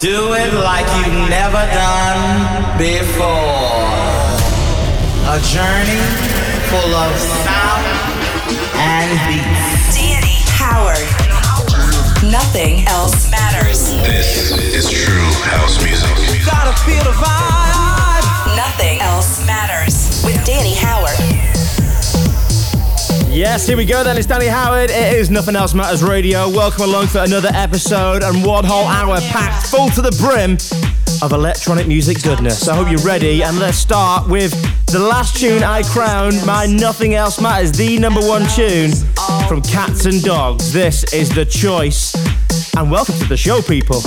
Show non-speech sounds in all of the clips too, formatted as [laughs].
Do it like you've never done before. A journey full of sound and beats. Deity power. Nothing else matters. This is true house music. Gotta feel the vibe. Nothing else matters with Danny Howard. Yes, here we go then. It's Danny Howard. It is Nothing Else Matters Radio. Welcome along for another episode and one whole hour packed full to the brim of electronic music goodness. I hope you're ready and let's start with the last tune I crown my Nothing Else Matters, the number one tune from Cats and Dogs. This is The Choice and welcome to the show, people.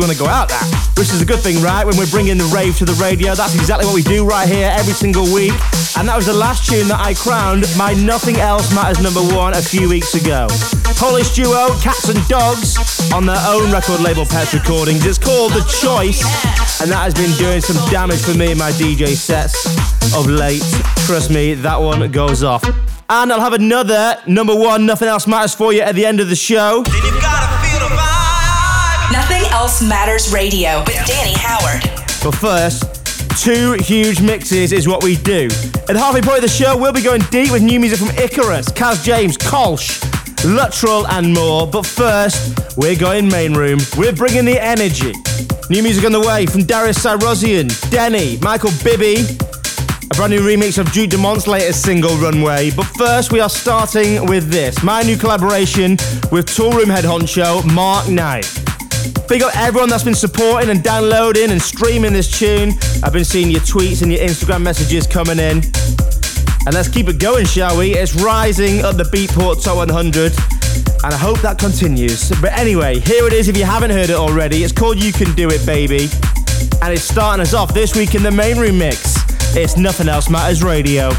we want to go out at, which is a good thing, right? When we're bringing the rave to the radio, that's exactly what we do right here every single week. And that was the last tune that I crowned my Nothing Else Matters number one a few weeks ago. Polish duo Cats and Dogs on their own record label Pets Recordings. It's called The Choice, and that has been doing some damage for me in my DJ sets of late. Trust me, that one goes off. And I'll have another number one, Nothing Else Matters for you at the end of the show. Nothing Matters Radio with Danny Howard. But first, two huge mixes is what we do. At halfway point of the show, we'll be going deep with new music from Icarus, Kaz James, Kolsch, Luttrell, and more. But first, we're going main room. We're bringing the energy. New music on the way from Darius Syrossian, Denney, Michael Bibi, a brand new remix of Duke Dumont's latest single, Runway. But first, we are starting with this my new collaboration with Toolroom head honcho, Mark Knight. Big up everyone that's been supporting and downloading and streaming this tune. I've been seeing your tweets and your Instagram messages coming in. And let's keep it going, shall we? It's rising at the Beatport Top 100. And I hope that continues. But anyway, here it is if you haven't heard it already. It's called You Can Do It, baby. And it's starting us off this week in the main room mix. It's Nothing Else Matters Radio.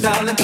Darling,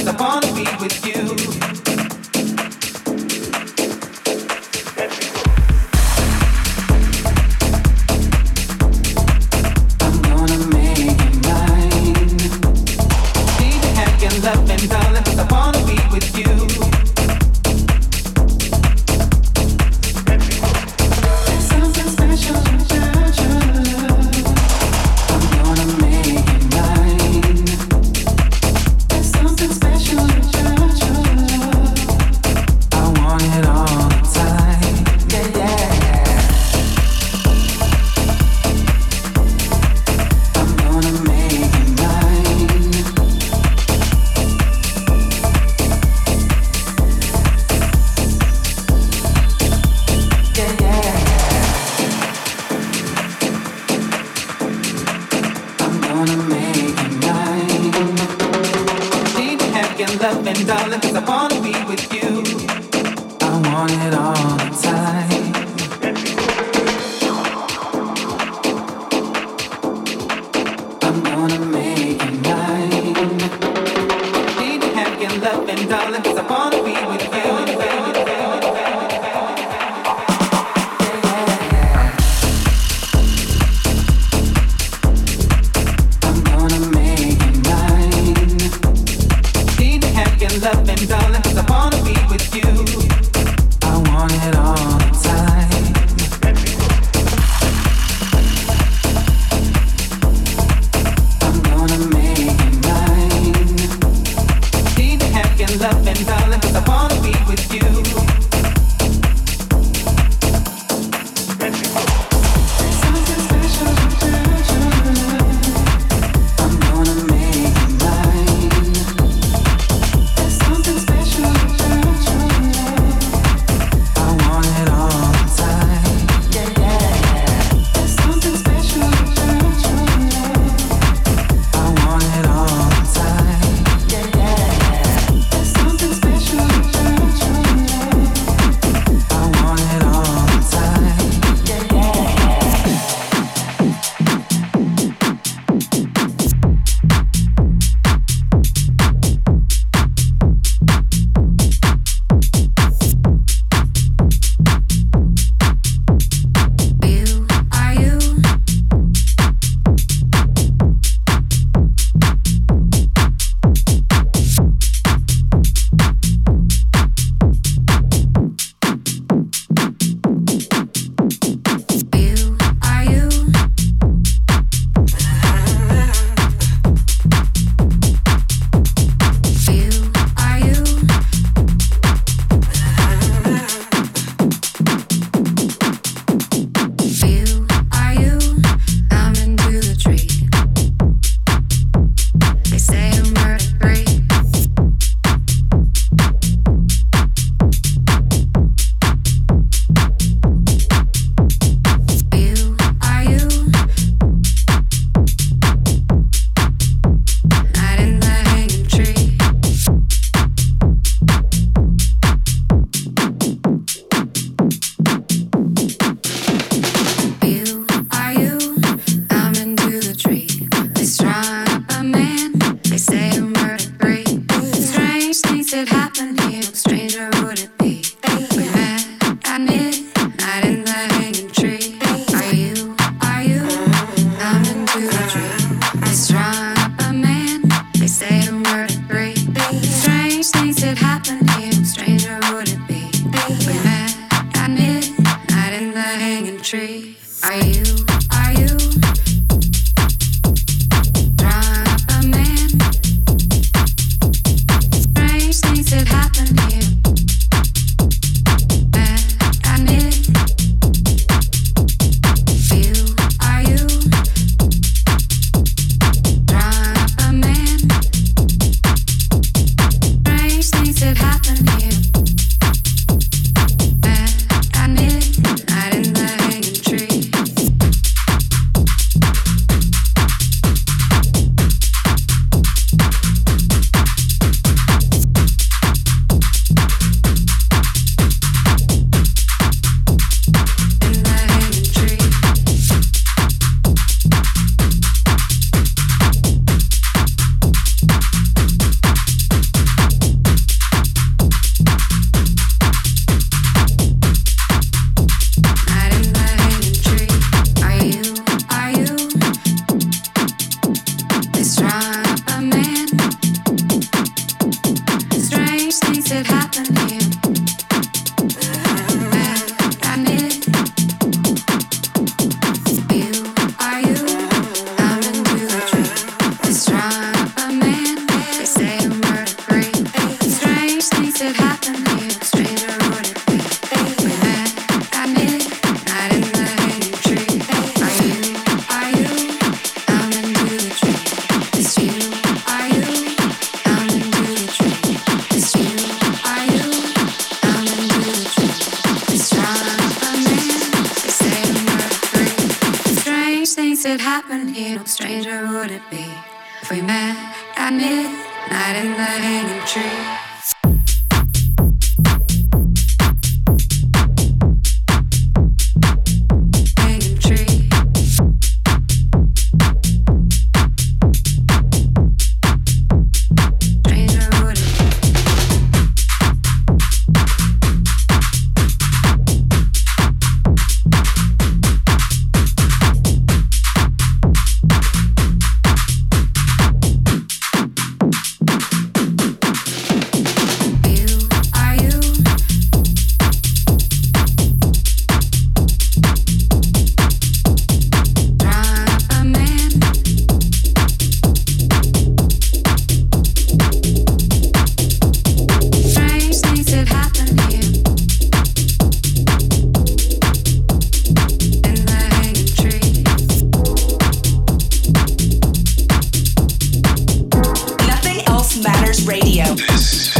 Radio.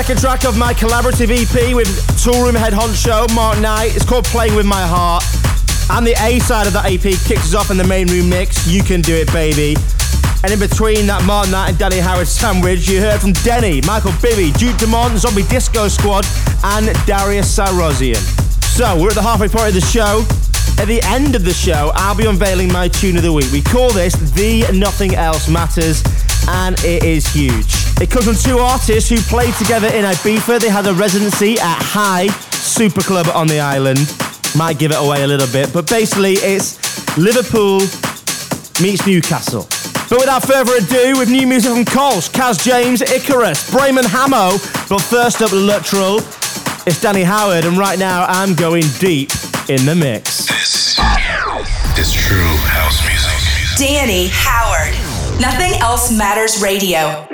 Second track of my collaborative EP with Toolroom head honcho Mark Knight. It's called Playing With My Heart. And the A side of that EP kicks us off in the main room mix. You can do it, baby. And in between that Mark Knight and Danny Howard sandwich, you heard from Denney, Michael Bibi, Duke Dumont, Zombie Disco Squad, and Darius Syrossian. So we're at the halfway point of the show. At the end of the show, I'll be unveiling my tune of the week. We call this The Nothing Else Matters, and it is huge. It comes from two artists who played together in Ibiza. They had a residency at High Super Club on the island. Might give it away a little bit, but basically it's Liverpool meets Newcastle. But without further ado, with new music from Kolsch, Kaz James, Icarus, Brame & Hamo. But first up, Luttrell, it's Danny Howard, and right now I'm going deep in the mix. This is true house music. Danny Howard. Nothing else matters radio.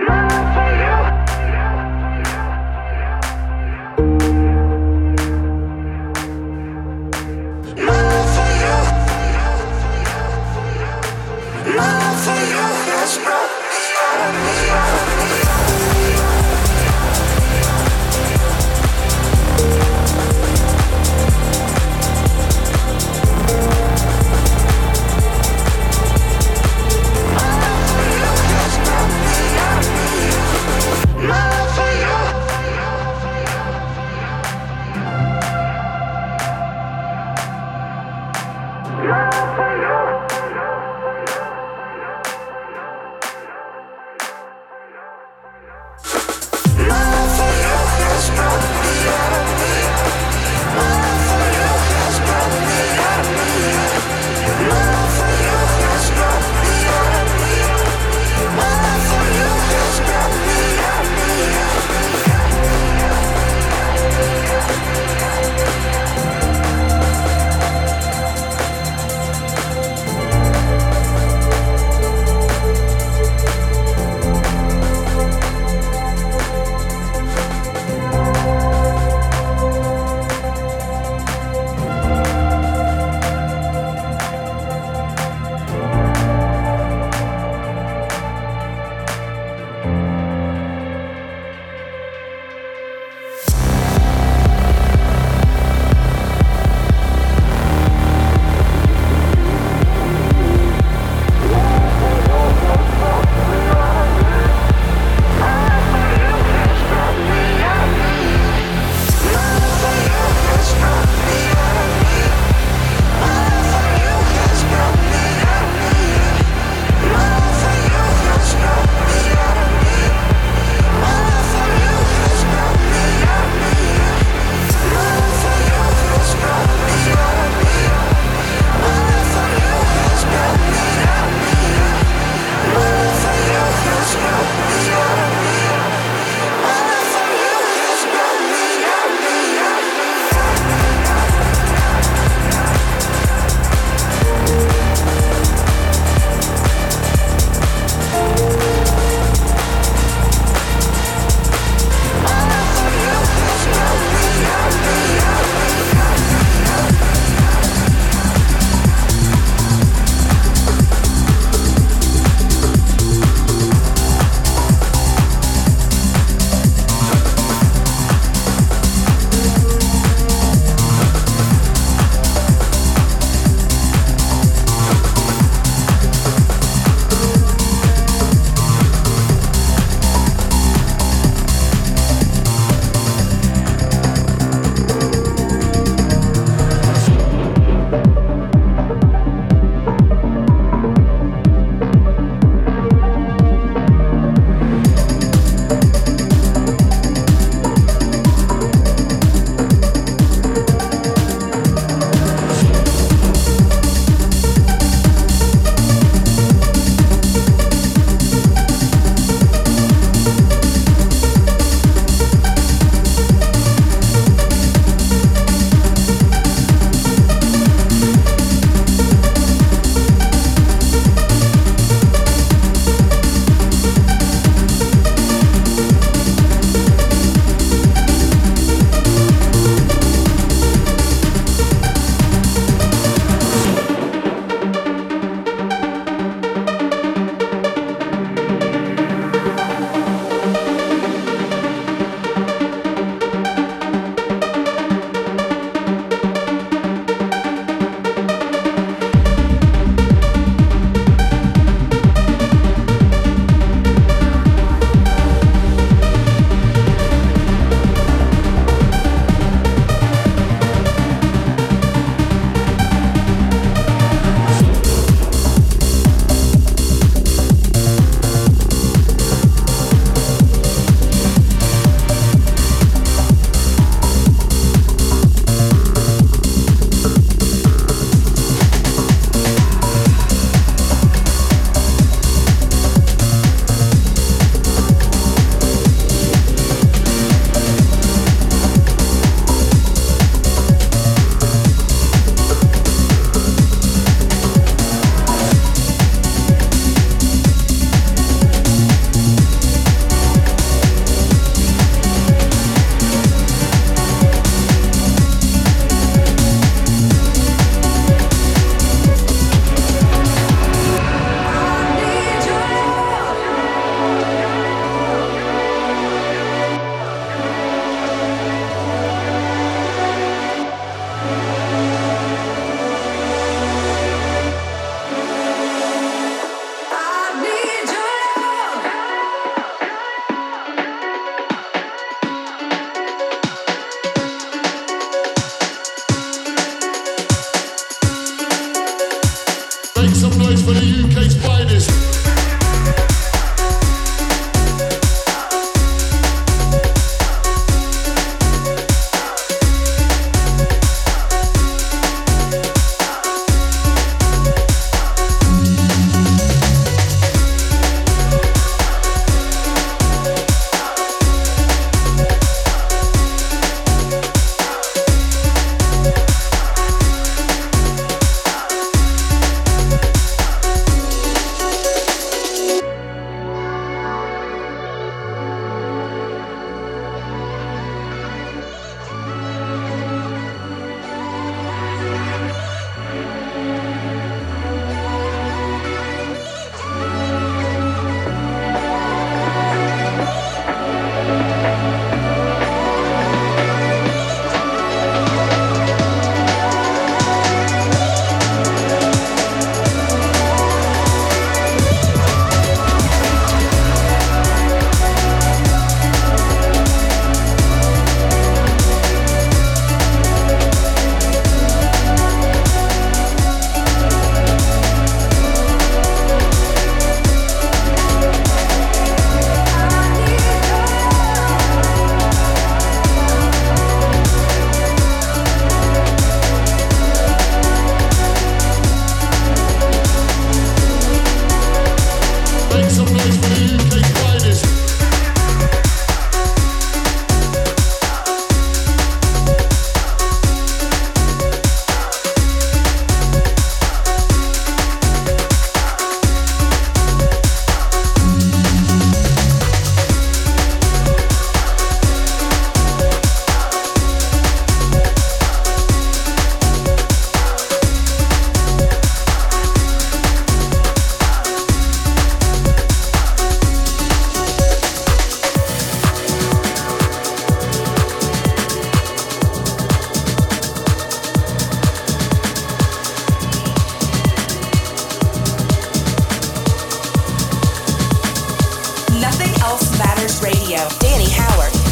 Radio. Danny Howard.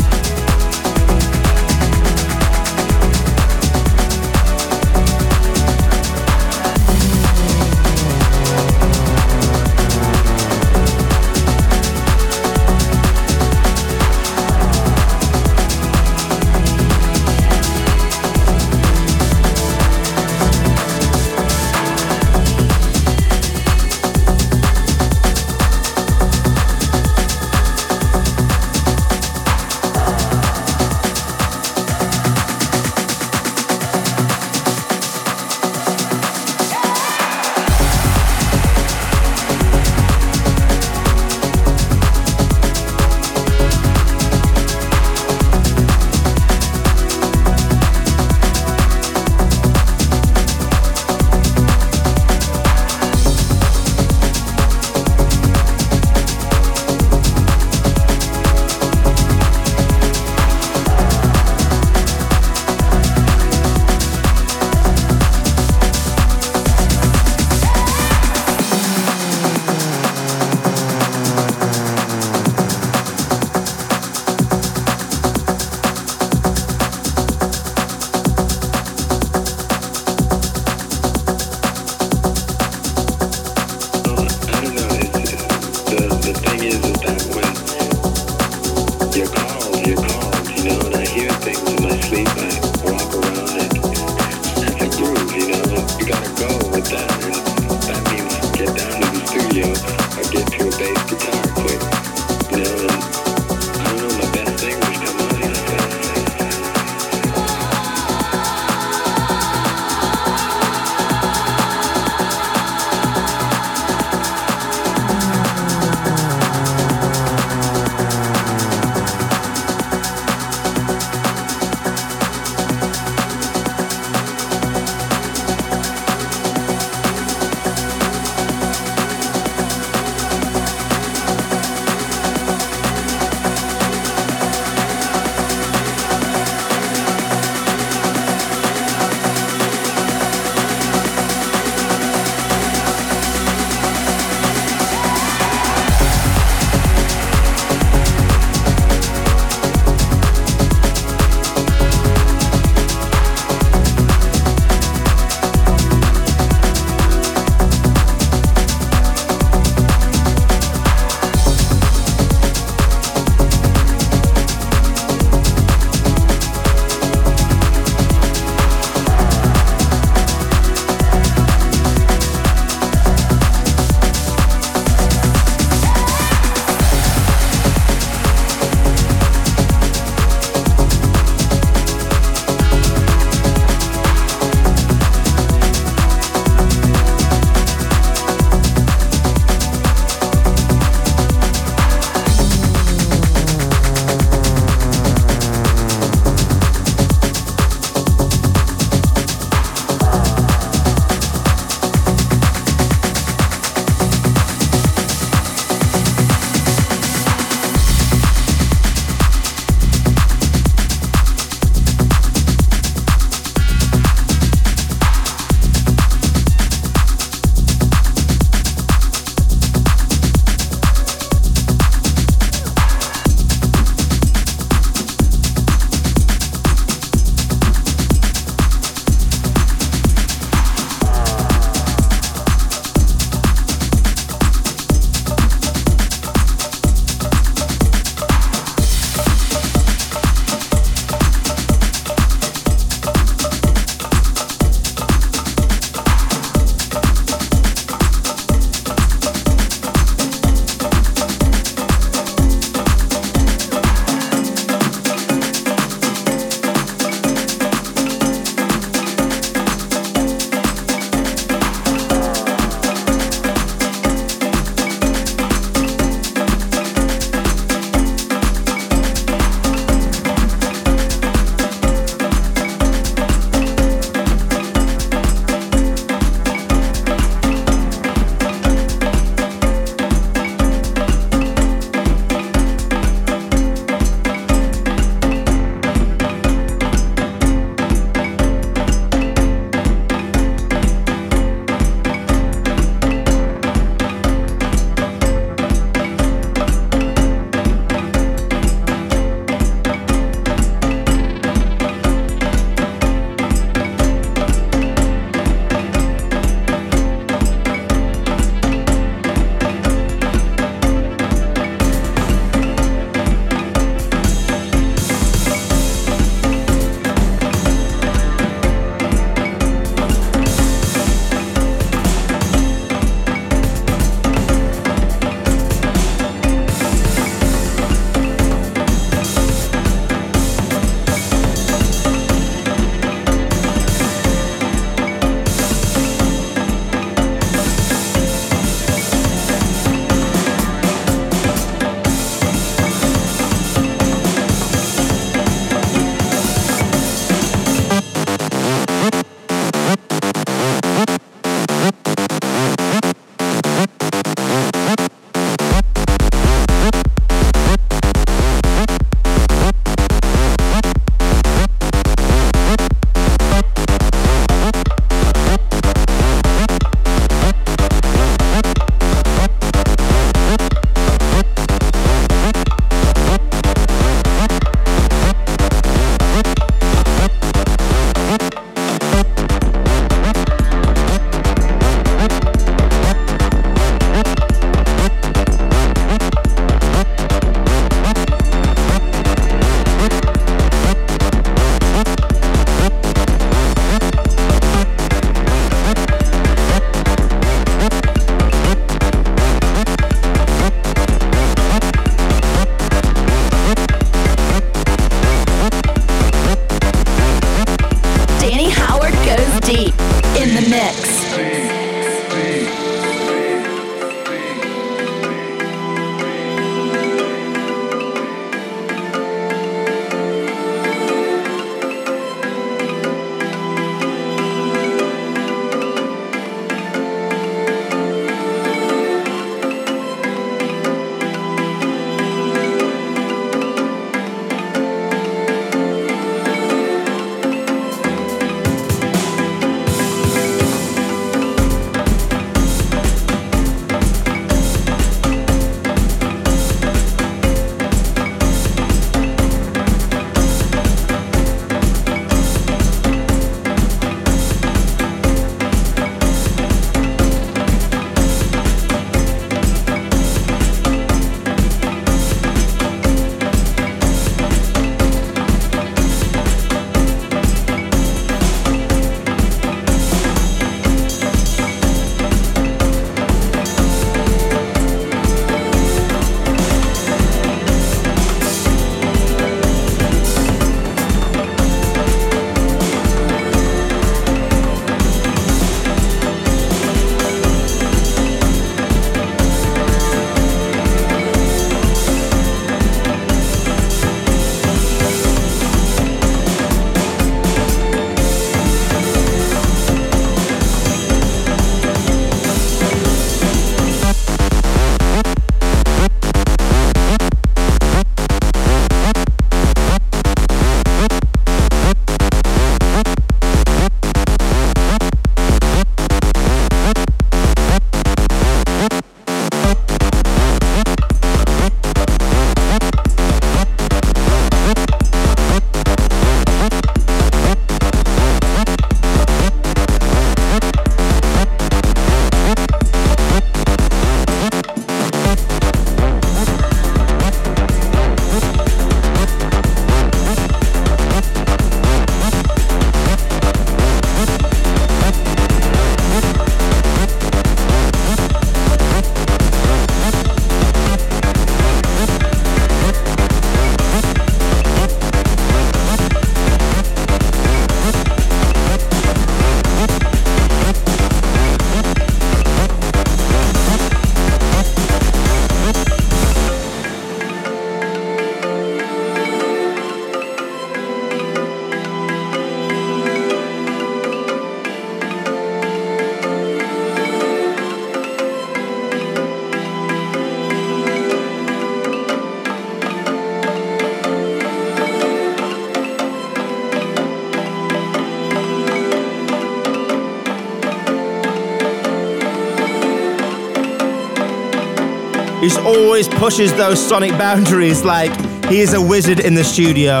He's always pushes those sonic boundaries like he is a wizard in the studio.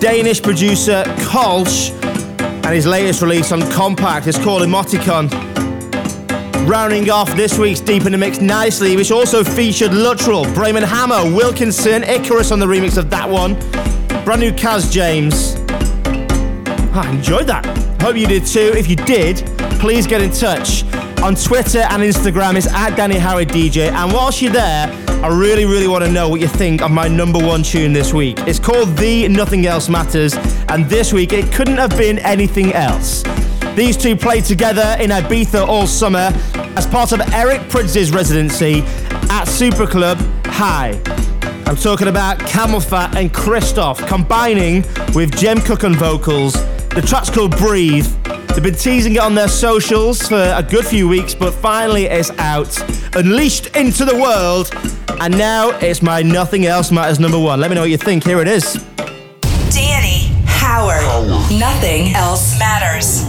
Danish producer Kolsch and his latest release on Kompakt is called Emoticon. Rounding off this week's Deep in the Mix nicely, which also featured Luttrell, Brame & Hamo, Wilkinson, Icarus on the remix of that one. Brand new Kaz James. Ah, I enjoyed that. Hope you did too. If you did, please get in touch. On Twitter and Instagram, it's at Danny Howard DJ. And whilst you're there, I really, really want to know what you think of my number one tune this week. It's called The Nothing Else Matters, and this week it couldn't have been anything else. These two played together in Ibiza all summer as part of Eric Prydz's residency at Super Club High. I'm talking about CamelPhat and Cristoph combining with Jem Cook on vocals. The track's called Breathe. They've been teasing it on their socials for a good few weeks, but finally it's out, unleashed into the world, and now it's my Nothing Else Matters number one. Let me know what you think. Here it is. Danny Howard. Nothing else matters.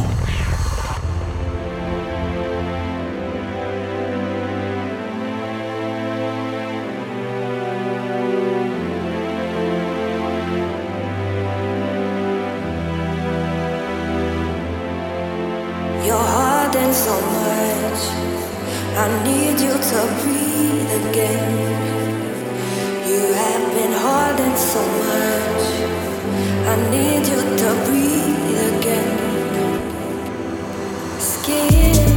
Need you to breathe again. You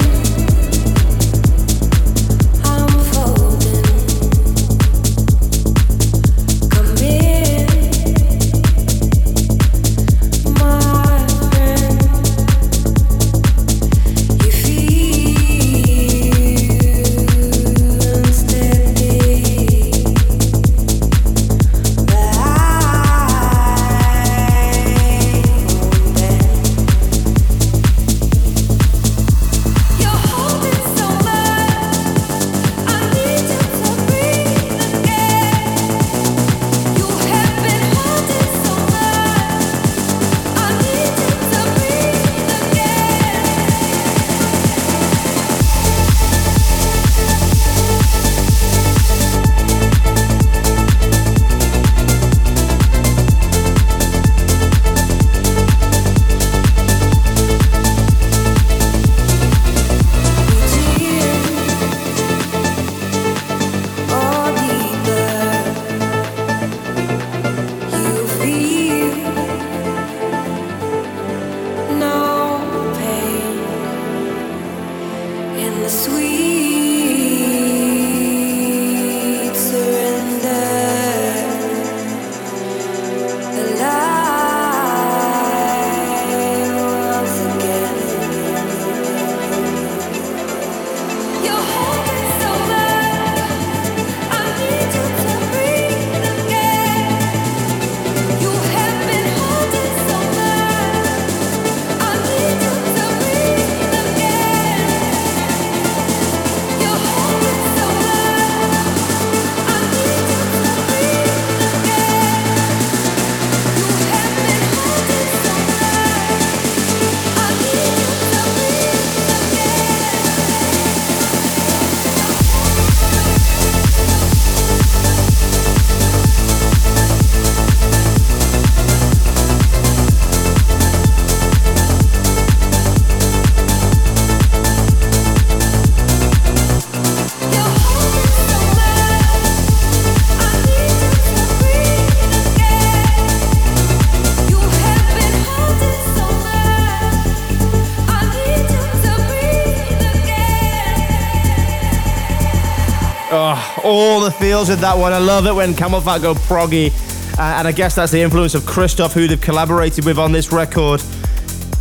all the feels with that one. I love it when CamelPhat go proggy. Uh, and I guess that's the influence of Cristoph, who they've collaborated with on this record.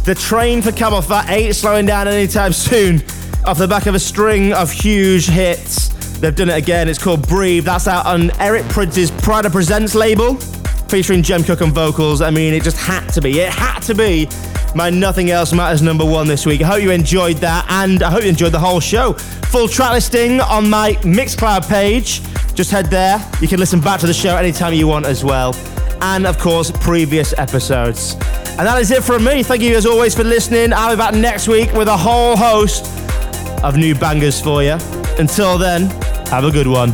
The train for CamelPhat ain't slowing down anytime [laughs] soon. Off the back of a string of huge hits, they've done it again. It's called Breathe. That's out on Eric Prydz's Pryda Presents label, featuring Jem Cook on vocals. I mean, it just had to be. It had to be my Nothing Else Matters number one this week. I hope you enjoyed that, and I hope you enjoyed the whole show. Full track listing on my Mixcloud page. Just head there. You can listen back to the show anytime you want as well. And of course, previous episodes. And that is it from me. Thank you as always for listening. I'll be back next week with a whole host of new bangers for you. Until then, have a good one.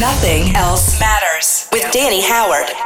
Nothing else matters with Danny Howard.